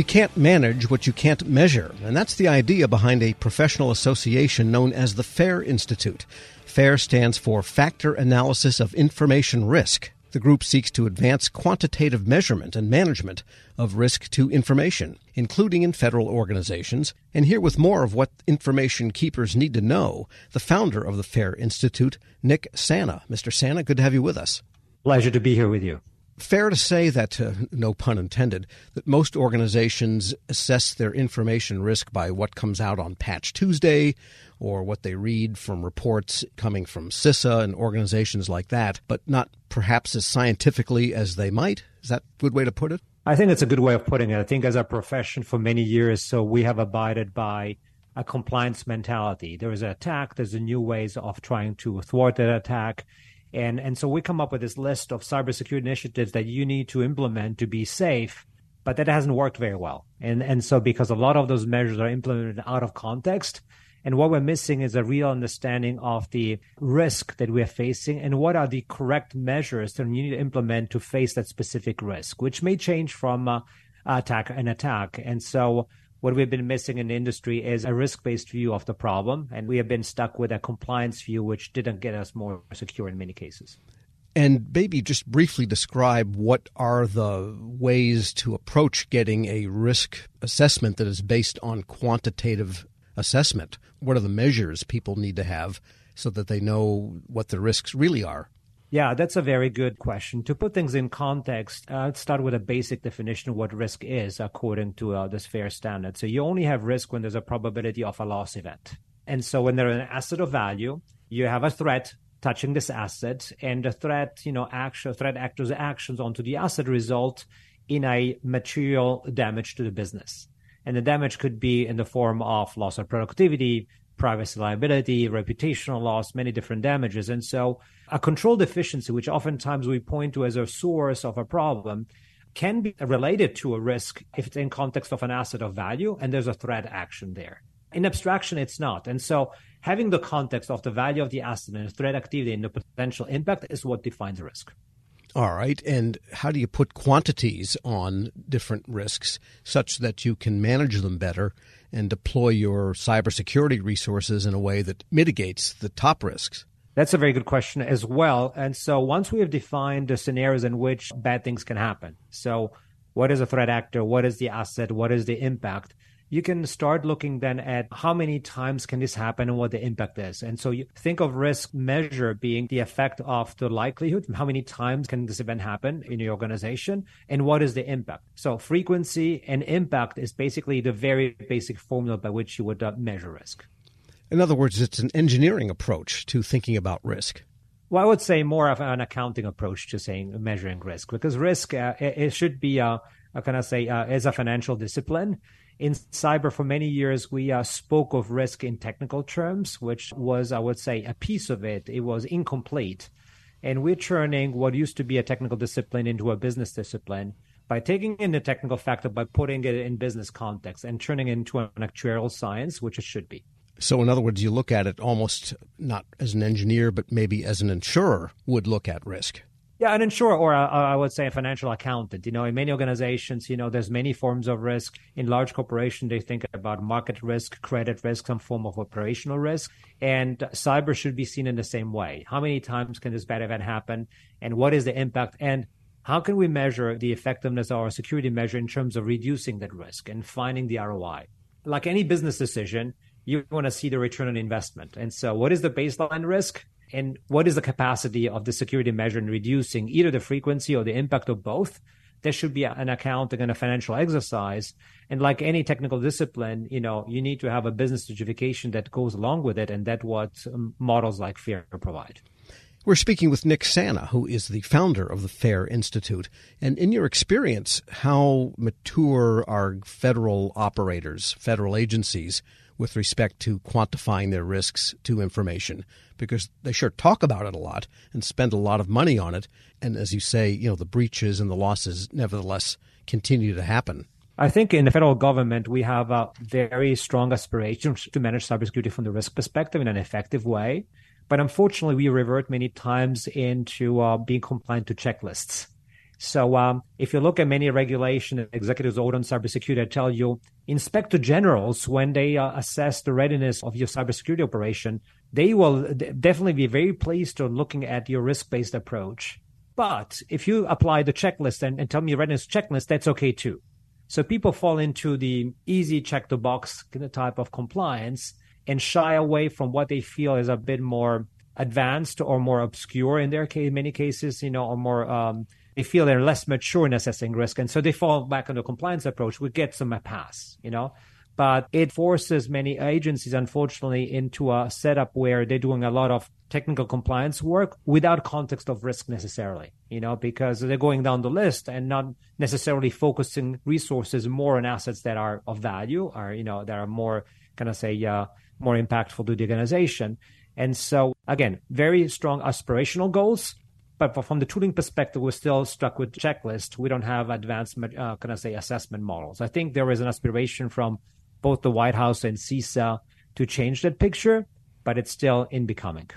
You can't manage what you can't measure, and that's the idea behind a professional association known as the FAIR Institute. FAIR stands for Factor Analysis of Information Risk. The group seeks to advance quantitative measurement and management of risk to information, including in federal organizations. And here with more of what information keepers need to know, the founder of the FAIR Institute, Nick Sanna. Mr. Sanna, good to have you with us. Pleasure to be here with you fair to say that, uh, no pun intended, that most organizations assess their information risk by what comes out on Patch Tuesday or what they read from reports coming from CISA and organizations like that, but not perhaps as scientifically as they might? Is that a good way to put it? I think it's a good way of putting it. I think as a profession for many years, so we have abided by a compliance mentality. There is an attack, there's a new ways of trying to thwart that attack and, and so we come up with this list of cybersecurity initiatives that you need to implement to be safe, but that hasn't worked very well. And, and so because a lot of those measures are implemented out of context, and what we're missing is a real understanding of the risk that we are facing and what are the correct measures that you need to implement to face that specific risk, which may change from uh, attack and attack. And so what we've been missing in the industry is a risk based view of the problem. And we have been stuck with a compliance view, which didn't get us more secure in many cases. And maybe just briefly describe what are the ways to approach getting a risk assessment that is based on quantitative assessment. What are the measures people need to have so that they know what the risks really are? Yeah, that's a very good question. To put things in context, uh, let's start with a basic definition of what risk is according to uh, this FAIR standard. So you only have risk when there's a probability of a loss event. And so when there's an asset of value, you have a threat touching this asset and the threat, you know, action, threat actors' actions onto the asset result in a material damage to the business. And the damage could be in the form of loss of productivity, privacy liability, reputational loss, many different damages. And so a control deficiency, which oftentimes we point to as a source of a problem, can be related to a risk if it's in context of an asset of value and there's a threat action there. In abstraction, it's not. And so having the context of the value of the asset and the threat activity and the potential impact is what defines risk. All right. And how do you put quantities on different risks such that you can manage them better and deploy your cybersecurity resources in a way that mitigates the top risks? That's a very good question as well. And so once we have defined the scenarios in which bad things can happen, so what is a threat actor? What is the asset? What is the impact? you can start looking then at how many times can this happen and what the impact is. And so you think of risk measure being the effect of the likelihood, how many times can this event happen in your organization and what is the impact. So frequency and impact is basically the very basic formula by which you would uh, measure risk. In other words, it's an engineering approach to thinking about risk. Well, I would say more of an accounting approach to saying measuring risk because risk uh, it, should be uh, how can say uh, as a financial discipline. In cyber for many years we uh, spoke of risk in technical terms which was i would say a piece of it. It was incomplete. And we're turning what used to be a technical discipline into a business discipline by taking in the technical factor by putting it in business context and turning it into an actuarial science which it should be so in other words you look at it almost not as an engineer but maybe as an insurer would look at risk yeah, an insurer or I would say a financial accountant. You know, in many organizations, you know, there's many forms of risk. In large corporation, they think about market risk, credit risk, some form of operational risk. And cyber should be seen in the same way. How many times can this bad event happen? And what is the impact? And how can we measure the effectiveness of our security measure in terms of reducing that risk and finding the ROI? Like any business decision, you want to see the return on investment. And so what is the baseline risk? and what is the capacity of the security measure in reducing either the frequency or the impact of both there should be an accounting and a financial exercise and like any technical discipline you know you need to have a business justification that goes along with it and that's what um, models like fair provide we're speaking with Nick Sanna, who is the founder of the FAIR Institute. And in your experience, how mature are federal operators, federal agencies, with respect to quantifying their risks to information because they sure talk about it a lot and spend a lot of money on it. And as you say, you know, the breaches and the losses nevertheless continue to happen. I think in the federal government, we have a very strong aspiration to manage cybersecurity from the risk perspective in an effective way. But unfortunately, we revert many times into uh, being compliant to checklists. So um, if you look at many regulation executives order on cybersecurity, they tell you inspector generals, when they uh, assess the readiness of your cybersecurity operation, they will definitely be very pleased on looking at your risk-based approach. But if you apply the checklist and, and tell me readiness checklist, that's okay too. So people fall into the easy check the box type of compliance and shy away from what they feel is a bit more advanced or more obscure in their case, in many cases, you know, or more um, they feel they're less mature in assessing risk, and so they fall back on the compliance approach, which gets them a pass, you know. But it forces many agencies, unfortunately, into a setup where they're doing a lot of technical compliance work without context of risk necessarily, you know, because they're going down the list and not necessarily focusing resources more on assets that are of value or, you know, that are more, kind of say, uh, more impactful to the organization. And so, again, very strong aspirational goals, but from the tooling perspective, we're still stuck with checklist. We don't have advanced, uh, can I say, assessment models. I think there is an aspiration from both the White House and CISA to change that picture, but it's still in becoming.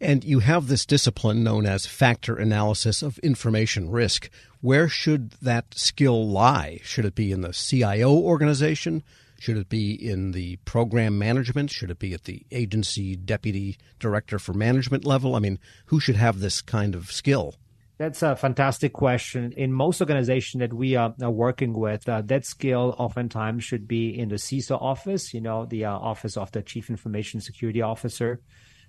And you have this discipline known as factor analysis of information risk. Where should that skill lie? Should it be in the CIO organization? Should it be in the program management? Should it be at the agency deputy director for management level? I mean, who should have this kind of skill? That's a fantastic question. In most organizations that we are, working with, uh, that skill oftentimes should be in the CISO office, you know, the uh, office of the Chief Information Security Officer.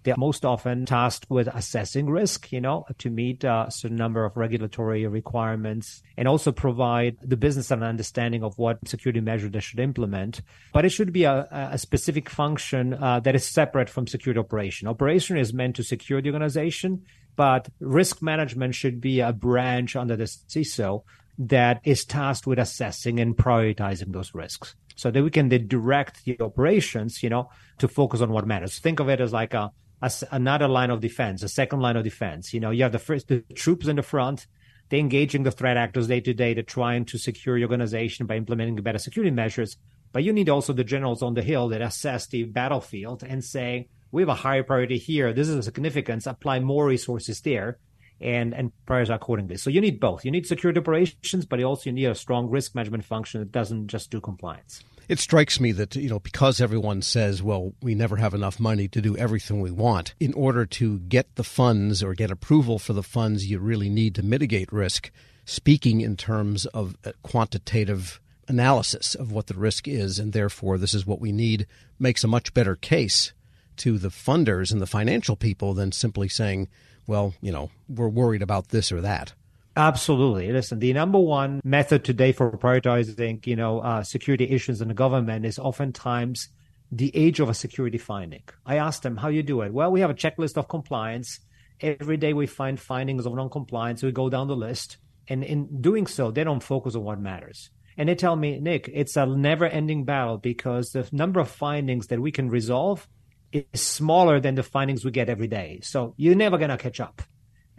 They're most often tasked with assessing risk, you know, to meet a certain number of regulatory requirements and also provide the business an understanding of what security measure they should implement. But it should be a, a specific function uh, that is separate from security operation. Operation is meant to secure the organization, but risk management should be a branch under the CISO that is tasked with assessing and prioritizing those risks so that we can direct the operations, you know, to focus on what matters. Think of it as like a as another line of defense, a second line of defense. You know, you have the first the troops in the front, they're engaging the threat actors day to day, they're trying to secure your organization by implementing better security measures. But you need also the generals on the hill that assess the battlefield and say, we have a higher priority here. This is a significance. Apply more resources there and and prioritize accordingly. So you need both. You need security operations, but you also need a strong risk management function that doesn't just do compliance it strikes me that you know because everyone says well we never have enough money to do everything we want in order to get the funds or get approval for the funds you really need to mitigate risk speaking in terms of quantitative analysis of what the risk is and therefore this is what we need makes a much better case to the funders and the financial people than simply saying well you know we're worried about this or that Absolutely. Listen, the number one method today for prioritizing, you know, uh, security issues in the government is oftentimes the age of a security finding. I asked them, how you do it? Well, we have a checklist of compliance. Every day we find findings of non-compliance. We go down the list. And in doing so, they don't focus on what matters. And they tell me, Nick, it's a never ending battle because the number of findings that we can resolve is smaller than the findings we get every day. So you're never going to catch up.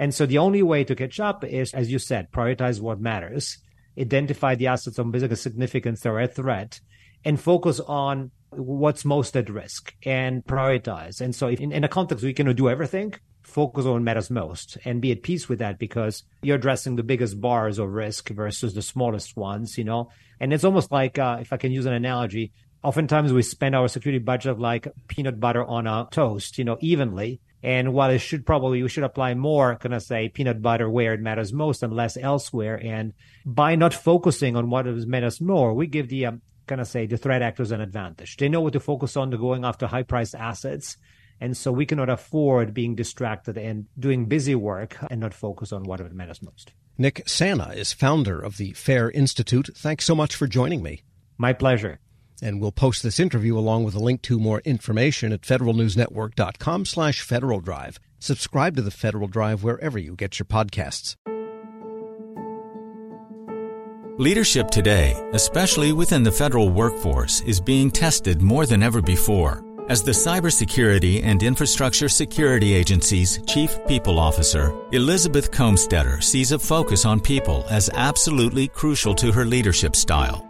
And so the only way to catch up is, as you said, prioritize what matters, identify the assets of business significance that are a threat, and focus on what's most at risk and prioritize. And so if in, in a context we cannot do everything, focus on what matters most and be at peace with that because you're addressing the biggest bars of risk versus the smallest ones, you know? And it's almost like, uh, if I can use an analogy, oftentimes we spend our security budget like peanut butter on a toast, you know, evenly. And while it should probably, we should apply more, kind of say peanut butter where it matters most and less elsewhere. And by not focusing on what it matters more, we give the, um, kind of say the threat actors an advantage. They know what to focus on to going after high priced assets. And so we cannot afford being distracted and doing busy work and not focus on what it matters most. Nick Sanna is founder of the FAIR Institute. Thanks so much for joining me. My pleasure. And we'll post this interview along with a link to more information at federalnewsnetwork.com slash Federal Drive. Subscribe to the Federal Drive wherever you get your podcasts. Leadership today, especially within the federal workforce, is being tested more than ever before. As the Cybersecurity and Infrastructure Security Agency's Chief People Officer, Elizabeth Kolmstetter sees a focus on people as absolutely crucial to her leadership style.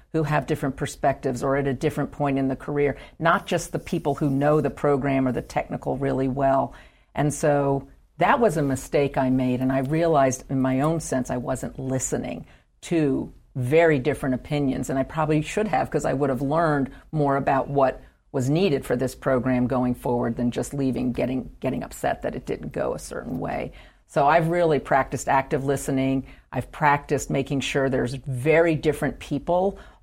who have different perspectives or at a different point in the career, not just the people who know the program or the technical really well. And so that was a mistake I made, and I realized in my own sense I wasn't listening to very different opinions, and I probably should have because I would have learned more about what was needed for this program going forward than just leaving getting getting upset that it didn't go a certain way. So I've really practiced active listening. I've practiced making sure there's very different people